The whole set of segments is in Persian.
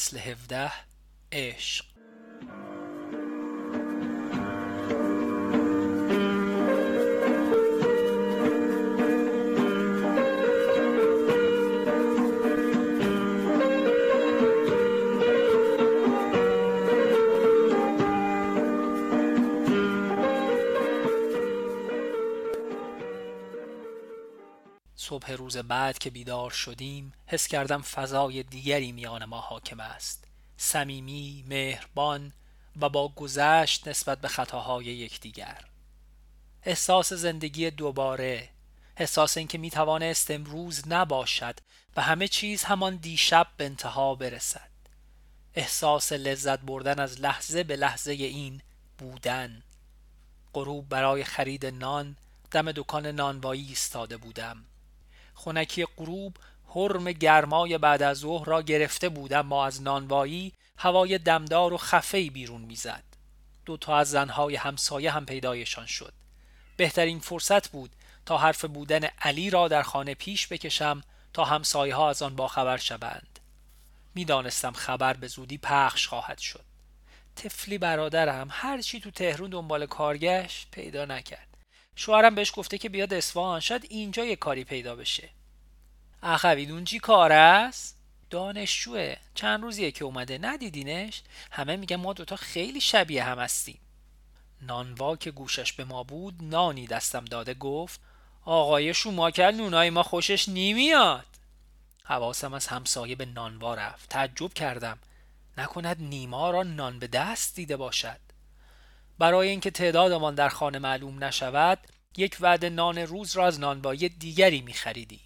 فصل 17 عشق. روز بعد که بیدار شدیم حس کردم فضای دیگری میان ما حاکم است. صمیمی مهربان و با گذشت نسبت به خطاهای یکدیگر. احساس زندگی دوباره احساس اینکه می‌توانست امروز نباشد و همه چیز همان دیشب به انتها برسد. احساس لذت بردن از لحظه به لحظه این بودن. غروب برای خرید نان دم دکان نانوایی ایستاده بودم. خونکی غروب حرم گرمای بعد از ظهر را گرفته بود اما از نانوایی هوای دمدار و خفهی بیرون می‌زد. دو تا از زنهای همسایه هم پیدایشان شد. بهترین فرصت بود تا حرف بودن علی را در خانه پیش بکشم تا همسایه ها از آن باخبر شوند. می‌دانستم خبر به زودی پخش خواهد شد. تفلی برادرم هرچی تو تهرون دنبال کارگشت پیدا نکرد. شوهرم بهش گفته که بیاد اصفهان. شاید اینجا یه کاری پیدا بشه. اخویدون چی کار است؟ دانشجوه. چند روزیه که اومده. ندیدینش؟ همه میگن ما دوتا خیلی شبیه هم هستیم. نانوا که گوشش به ما بود. نانی دستم داده گفت آقای شوماکل نونای ما خوشش نمیاد. حواسم از همسایه به نانوا رفت. تعجب کردم. نکند نیما را نان به دست دیده باشد. برای اینکه تعدادمان در خانه معلوم نشود یک وعده نان روز را از نانوایی دیگری می خریدیم.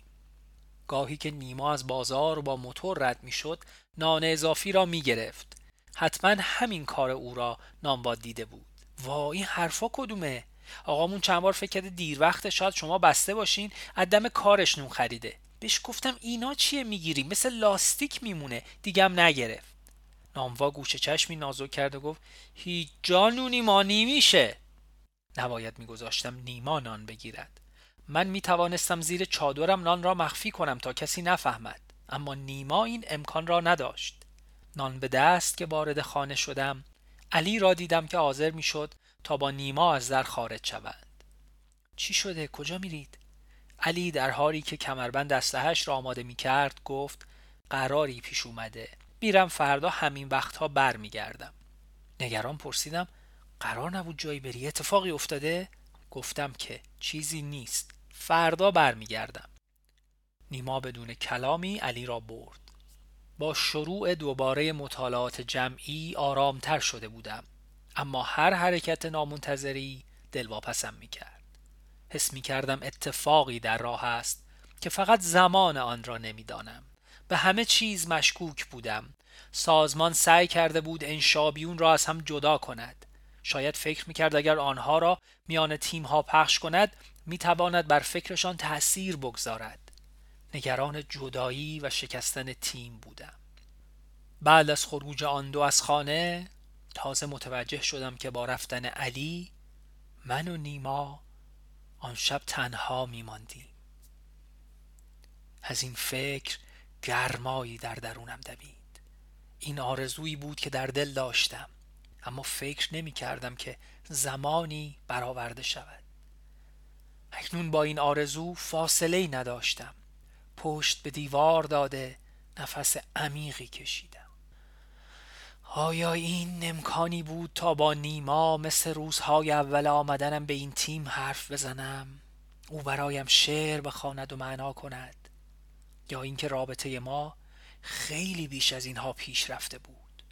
گاهی که نیما از بازار با موتور رد می شد نان اضافی را می گرفت. حتما همین کار او را نانوا دیده بود. وا این حرفا کدومه؟ آقامون چند بار فکر کرده دیر وقت شاید شما بسته باشین عدم کارش نون خریده. بهش گفتم اینا چیه می‌گیری مثل لاستیک میمونه دیگم نگرفت. ناموا گوشه چشمی نازک کرد و گفت هیچ جانونی ما نمیشه نباید میگذاشتم نیما نان بگیرد. من می توانستم زیر چادرم نان را مخفی کنم تا کسی نفهمد. اما نیما این امکان را نداشت. نان به دست که وارد خانه شدم علی را دیدم که حاضر می‌شد تا با نیما از در خارج شوند چی شده؟ کجا میرید؟ علی در حالی که کمربند اسلحهاش را آماده می کرد گفت قراری پیش اومده. میرم فردا همین وقتها برمیگردم. نگران پرسیدم قرار نبود جایی بری؟ اتفاقی افتاده؟ گفتم که چیزی نیست. فردا برمیگردم. نیما بدون کلامی علی را برد. با شروع دوباره مطالعات جمعی آرامتر شده بودم. اما هر حرکت نامنتظری دلواپسم می‌کرد. حس می‌کردم اتفاقی در راه است که فقط زمان آن را نمی‌دانم. به همه چیز مشکوک بودم. سازمان سعی کرده بود انشابیون را از هم جدا کند. شاید فکر می‌کرد اگر آنها را میان تیم ها پخش کند می‌تواند بر فکرشان تأثیر بگذارد. نگران جدایی و شکستن تیم بودم. بعد از خروج آن دو از خانه تازه متوجه شدم که با رفتن علی من و نیما آن شب تنها میماندیم. از این فکر گرمایی در درونم دوید. این آرزویی بود که در دل داشتم اما فکر نمی کردم که زمانی برآورده شود. اکنون با این آرزو فاصله ای نداشتم. پشت به دیوار داده نفس عمیقی کشیدم. آیا این امکانی بود تا با نیما مثل روزهای اول آمدنم به این تیم حرف بزنم؟ او برایم شعر بخواند و معنا کند. یا اینکه رابطه ما خیلی بیش از اینها پیش رفته بود.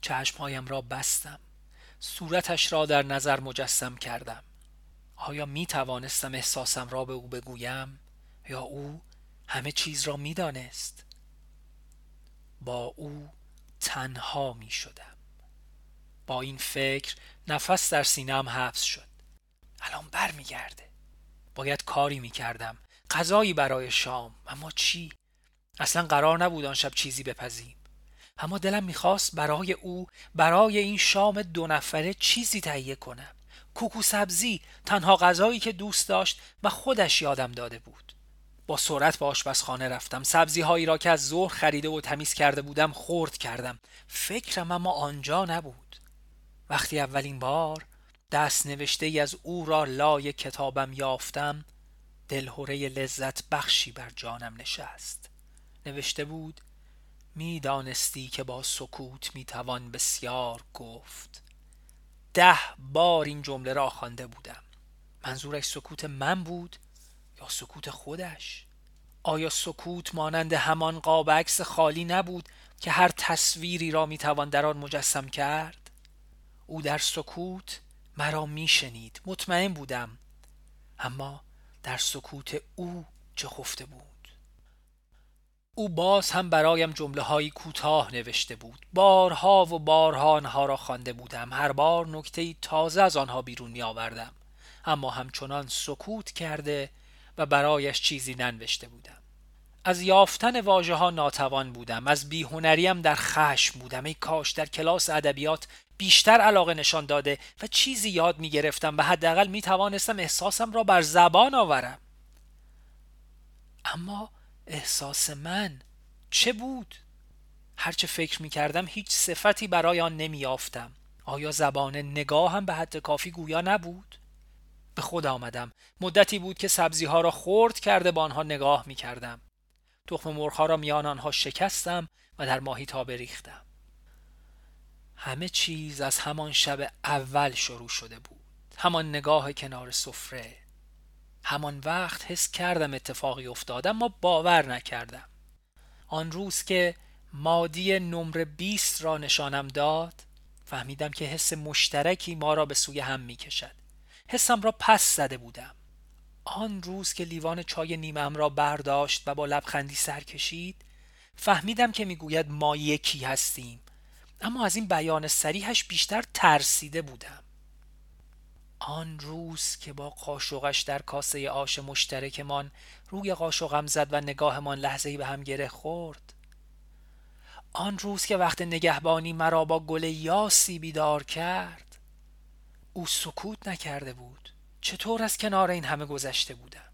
چشمهایم را بستم. صورتش را در نظر مجسم کردم. آیا می توانستم احساسم را به او بگویم یا او همه چیز را می دانست؟ با او تنها می شدم. با این فکر نفس در سینم حبس شد. الان بر می گرده باید کاری می کردم غذایی برای شام. اما چی؟ اصلا قرار نبود آن شب چیزی بپزیم. اما دلم می‌خواست برای او برای این شام دو نفره چیزی تهیه کنم. کوکو سبزی تنها غذایی که دوست داشت و خودش یادم داده بود. با سرعت به آشپزخانه رفتم. سبزی هایی را که از ظهر خریده و تمیز کرده بودم خورد کردم. فکرم اما آنجا نبود. وقتی اولین بار دست نوشته ای از او را لای کتابم یافتم دلهوره لذت بخشی بر جانم نشست. نوشته بود می‌دانستی که با سکوت می‌توان بسیار گفت. ده بار این جمله را خوانده بودم. منظورش سکوت من بود یا سکوت خودش؟ آیا سکوت مانند همان قاب عکس خالی نبود که هر تصویری را می‌توان در آن مجسم کرد؟ او در سکوت مرا میشنید. مطمئن بودم. اما در سکوت او چه خفته بود. او باز هم برایم جمله های کوتاه نوشته بود. بارها و بارها آنها را خوانده بودم. هر بار نکته تازه از آنها بیرون می آوردم اما همچنان سکوت کرده و برایش چیزی ننوشته بودم. از یافتن واژه ها ناتوان بودم از بیهنریم در خشم بودم. ای کاش در کلاس ادبیات بیشتر علاقه نشان داده و چیزی یاد می گرفتم و حداقل می توانستم احساسم را بر زبان آورم. اما احساس من چه بود؟ هرچه فکر می کردم هیچ صفتی برای آن نمی یافتم آیا زبان نگاه هم به حد کافی گویا نبود؟ به خود آمدم. مدتی بود که سبزی ها را خورد کرده با آنها نگاه می کردم تخم مرغ را میان آنها شکستم و در ماهی تا ریختم همه چیز از همان شب اول شروع شده بود. همان نگاه کنار سفره. همان وقت حس کردم اتفاقی افتاد اما باور نکردم. آن روز که مادی نمره 20 را نشانم داد فهمیدم که حس مشترکی ما را به سوی هم می کشد حسم را پس زده بودم. آن روز که لیوان چای نیمم را برداشت و با لبخندی سر کشید فهمیدم که می‌گوید ما یکی هستیم. اما از این بیان سریحش بیشتر ترسیده بودم. آن روز که با قاشقش در کاسه آش مشترکمان روی قاشقم زد و نگاهمان لحظه‌ای به هم گره خورد آن روز که وقت نگهبانی مرا با گل یاسی بیدار کرد او سکوت نکرده بود. چطور از کنار این همه گذشته بودم؟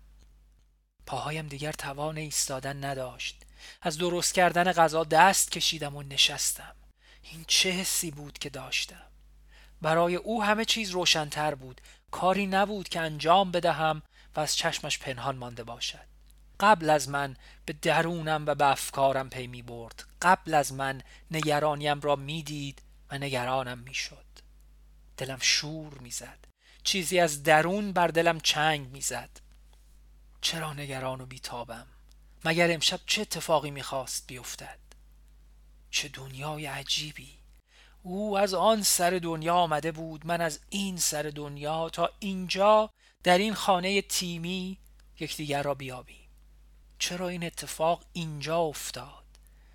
پاهایم دیگر توان ایستادن نداشت. از درست کردن غذا دست کشیدم و نشستم. این چه حسی بود که داشتم؟ برای او همه چیز روشنتر بود. کاری نبود که انجام بدهم و از چشمش پنهان مانده باشد. قبل از من به درونم و به افکارم پی می برد. قبل از من نگرانیم را می‌دید و نگرانم می‌شد دلم شور می‌زد چیزی از درون بر دلم چنگ می‌زد. چرا نگران و بیتابم؟ مگر امشب چه اتفاقی می‌خواست بیفتد؟ چه دنیای عجیبی! او از آن سر دنیا آمده بود من از این سر دنیا تا اینجا در این خانه تیمی یکدیگر را بیابیم. چرا این اتفاق اینجا افتاد؟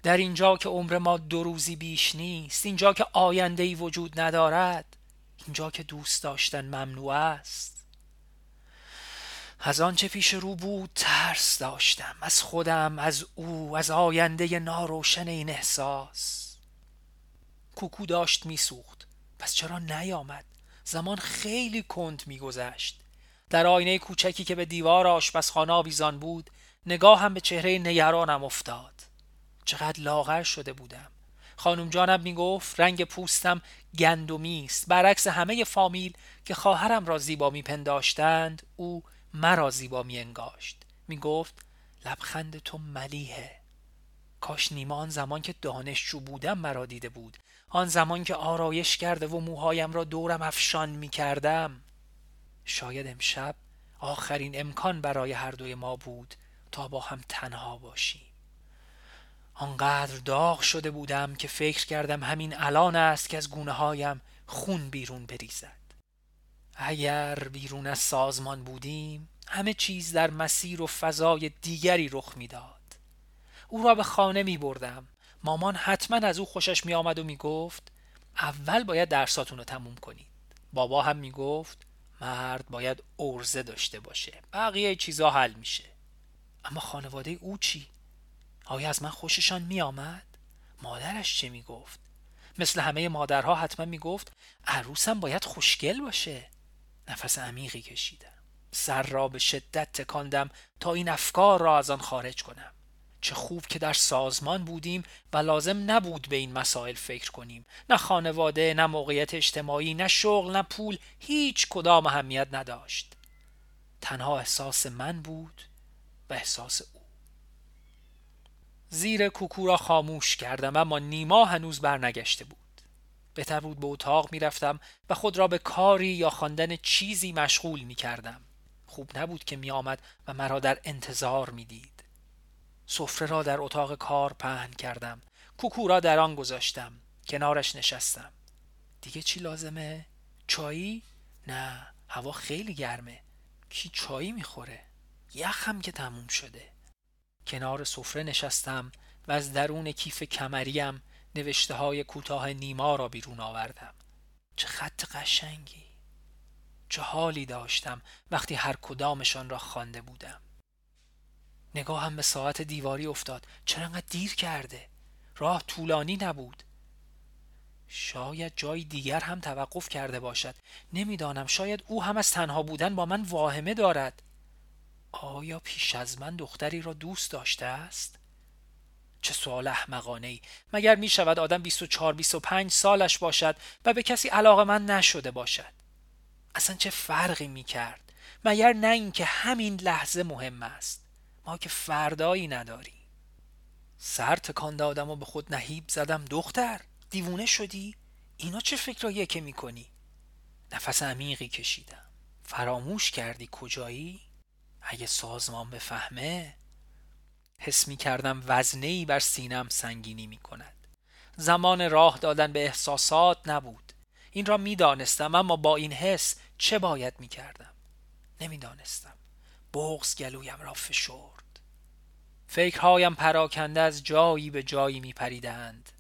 در اینجا که عمر ما دو روزی بیش نیست اینجا که آینده ای وجود ندارد اینجا که دوست داشتن ممنوع است. از آنچه پیش رو بود ترس داشتم از خودم از او از آینده ناروشن این احساس. کوکو داشت میسوخت. پس چرا نیامد؟ زمان خیلی کند میگذشت. در آینه کوچکی که به دیوار آشپزخانه آویزان بود نگاه هم به چهره نگرانم افتاد. چقدر لاغر شده بودم. خانم جانم می‌گفت رنگ پوستم گندمی است. برعکس همه فامیل که خواهرم را زیبا میپنداشتند او مرا زیبا میانگاشت. می‌گفت لبخند تو ملیحه. کاش نیما آن زمان که دانشجو بودم مرا دیده بود. آن زمان که آرایش کرده و موهایم را دورم افشان می کردم شاید امشب آخرین امکان برای هر دوی ما بود تا با هم تنها باشیم. آنقدر داغ شده بودم که فکر کردم همین الان است که از گونه هایم خون بیرون بریزد. اگر بیرون از سازمان بودیم همه چیز در مسیر و فضای دیگری رخ می‌داد. او را به خانه می بردم مامان حتما از او خوشش می آمد و می گفت اول باید درساتون رو تموم کنید. بابا هم می گفت مرد باید ارزه داشته باشه. بقیه چیزا حل میشه. اما خانواده او چی؟ آیا از من خوششان می آمد؟ مادرش چه می گفت؟ مثل همه مادرها حتما می گفت عروسم باید خوشگل باشه. نفس عمیقی کشیدم. سر را به شدت تکاندم تا این افکار را از آن خارج کنم. چه خوب که در سازمان بودیم و لازم نبود به این مسائل فکر کنیم. نه خانواده نه موقعیت اجتماعی نه شغل نه پول هیچ کدام اهمیت نداشت. تنها احساس من بود و احساس زیر کوکو را خاموش کردم اما نیما هنوز برنگشته بود بهتر بود به اتاق می‌رفتم و خود را به کاری یا خواندن چیزی مشغول می کردم. خوب نبود که می آمد و مرا در انتظار می دید. سفره را در اتاق کار پهن کردم. کوکو را در آن گذاشتم. کنارش نشستم. دیگه چی لازمه؟ چایی؟ نه هوا خیلی گرمه. کی چایی می‌خوره؟ یخم که تموم شده. کنار سفره نشستم و از درون کیف کمریم نوشته های کوتاه نیما را بیرون آوردم. چه خط قشنگی! چه حالی داشتم وقتی هر کدامشان را خوانده بودم. نگاهم به ساعت دیواری افتاد. چرا انقدر دیر کرده؟ راه طولانی نبود. شاید جای دیگر هم توقف کرده باشد. نمی‌دانم. شاید او هم از تنها بودن با من واهمه دارد. آیا پیش از من دختری را دوست داشته است؟ چه سوال احمقانه ای مگر می شود آدم 24 25 سالش باشد و به کسی علاقه من نشده باشد؟ اصلا چه فرقی می کرد؟ مگر نه اینکه همین لحظه مهم است. ما که فردایی نداریم. سر تکان دادم و به خود نهیب زدم. دختر دیوونه شدی؟ اینا چه فکراییه که می‌کنی نفس عمیقی کشیدم. فراموش کردی کجایی؟ اگه سازمان بفهمه حس می کردم وزنه بر سینم سنگینی می کند. زمان راه دادن به احساسات نبود. این را می دانستم اما با این حس چه باید می کردم؟ نمی دانستم. بغز گلویم را فشرد. فکرهایم پراکنده از جایی به جایی می پریدند.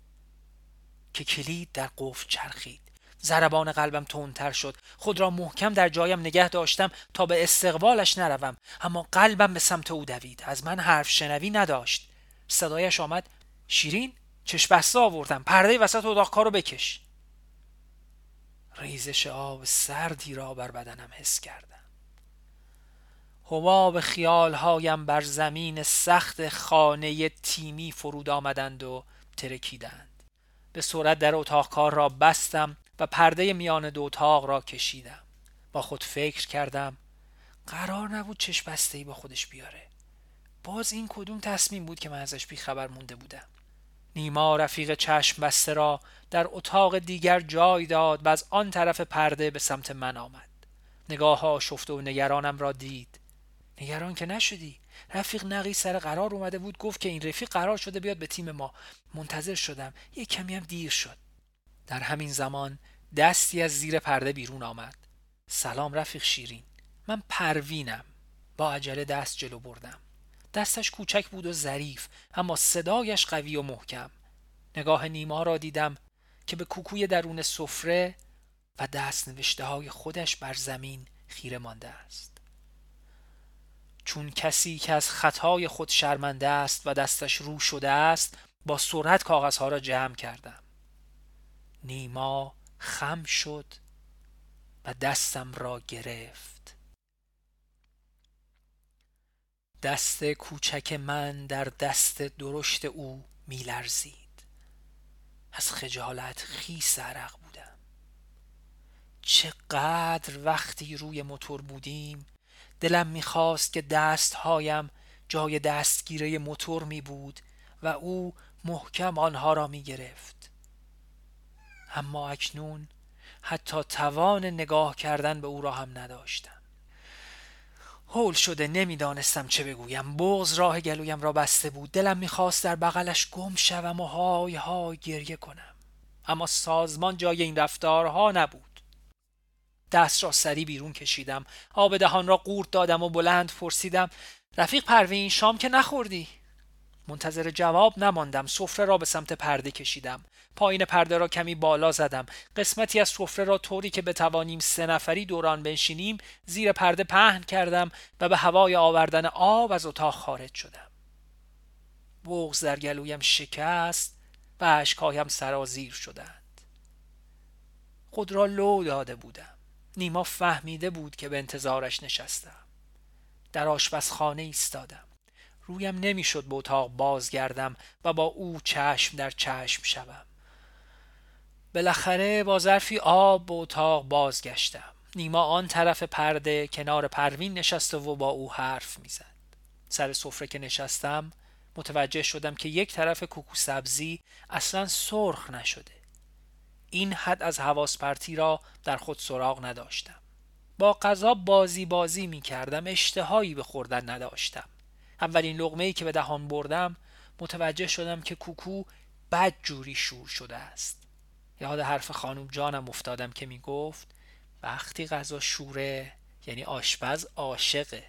که کلید در قفل چرخید. ضربان قلبم تندتر شد. خود را محکم در جایم نگه داشتم تا به استقبالش نروم. اما قلبم به سمت او دوید. از من حرف شنوی نداشت. صدایش آمد. شیرین چشم بسته آوردم. پرده وسط اتاق کارو بکش. ریزش آب سردی را بر بدنم حس کردم. حباب خیالهایم بر زمین سخت خانه تیمی فرود آمدند و ترکیدند. به سرعت در اتاق کار را بستم. و پرده میان دو اتاق را کشیدم. با خود فکر کردم قرار نبود چشم بسته ای با خودش بیاره. باز این کدوم تصمیم بود که من ازش بیخبر مونده بودم. نیما رفیق چشم بسته را در اتاق دیگر جای داد و از آن طرف پرده به سمت من آمد. نگاه ها شفته و نگرانم را دید. نگران که نشدی؟ رفیق نقی سر قرار اومده بود گفت که این رفیق قرار شده بیاد به تیم ما. منتظر شدم. یه کمی هم دیر شد. در همین زمان دستی از زیر پرده بیرون آمد. سلام رفیق شیرین من پروینم. با عجله دست جلو بردم. دستش کوچک بود و ظریف اما صدایش قوی و محکم. نگاه نیما را دیدم که به کوکوی درون سفره و دست نوشته های خودش بر زمین خیره مانده است. چون کسی که از خطای خود شرمنده است و دستش رو شده است با سرعت کاغذها را جمع کردم. نیما خم شد و دستم را گرفت. دست کوچک من در دست درشت او میلرزید. از خجالت خیس عرق بودم. چقدر وقتی روی موتور بودیم دلم می‌خواست که دستهایم جای دستگیره موتور می بود و او محکم آنها را می گرفت اما اکنون حتی توان نگاه کردن به او را هم نداشتم. هول شده نمی‌دانستم چه بگویم. بغز راه گلویم را بسته بود. دلم می‌خواست در بغلش گم شوم و های های گریه کنم. اما سازمان جای این رفتارها نبود. دست را سری بیرون کشیدم. آب دهان را قورت دادم و بلند پرسیدم رفیق پروین شام که نخوردی؟ منتظر جواب نماندم. سفره را به سمت پرده کشیدم. پایین پرده را کمی بالا زدم. قسمتی از سفره را طوری که بتوانیم سه نفری دوران بنشینیم زیر پرده پهن کردم و به هوای آوردن آب از اتاق خارج شدم. بغز در گلویم شکست و اشکهایم سرازیر شدند. خود را لو داده بودم. نیما فهمیده بود که به انتظارش نشستم. در آشپزخانه ایستادم. رویم نمی‌شد به اتاق بازگردم و با او چشم در چشم شوم. بالاخره با ظرفی آب به اتاق بازگشتم. نیما آن طرف پرده کنار پروین نشسته و با او حرف می‌زد. سر سفره که نشستم متوجه شدم که یک طرف کوکو سبزی اصلا سرخ نشده. این حد از حواس پرتی را در خود سراغ نداشتم. با غذا بازی بازی می کردم اشتهایی به خوردن نداشتم. اولین لغمه ای که به دهان بردم متوجه شدم که کوکو بد جوری شور شده است. یاد حرف خانم جانم افتادم که می گفت وقتی غذا شوره یعنی آشپز عاشقه.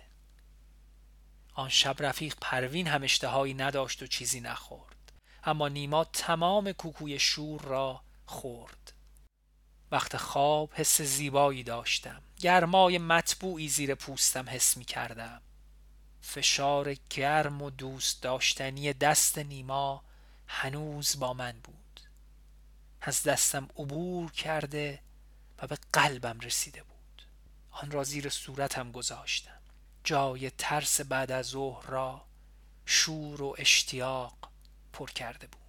آن شب رفیق پروین هم اشتهایی نداشت و چیزی نخورد اما نیما تمام کوکوی شور را خورد. وقت خواب حس زیبایی داشتم گرمای مطبوعی زیر پوستم حس می کردم فشار گرم و دوست داشتنی دست نیما هنوز با من بود. از دستم عبور کرده و به قلبم رسیده بود. آن را زیر صورتم گذاشتم. جای ترس بعد از ظهر را شور و اشتیاق پر کرده بود.